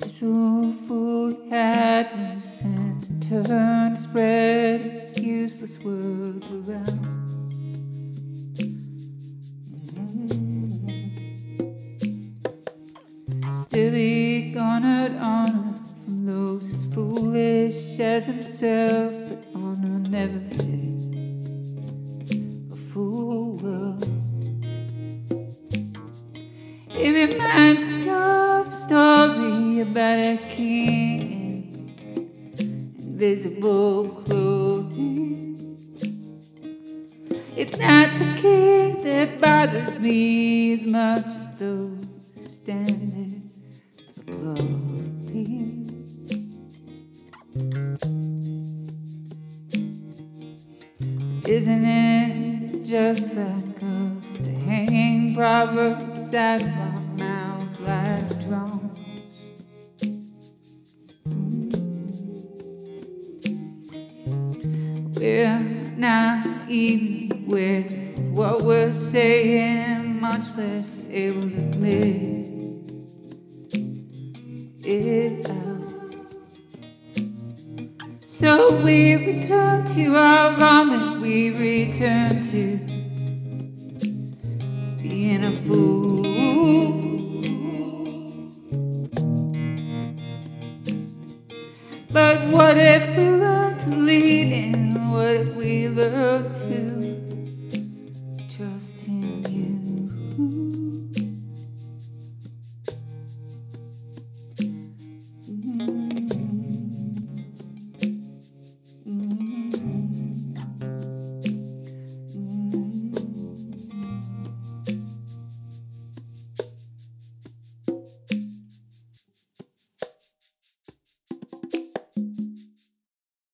It's awful you had no sense and turned spread its useless words around. Mm-hmm. Still he garnered honor from those as foolish as himself, fits a fool world. It reminds me of the story about a king in invisible clothing. It's not the king that bothers me as much as those who stand there applauding. Isn't it just like us to hang proverbs of our mouths like drums? Mm. We're not even aware of what we're saying, much less able to admit it out. So we return to our we return to being a fool. But what if we learn to lean in? What if we learn to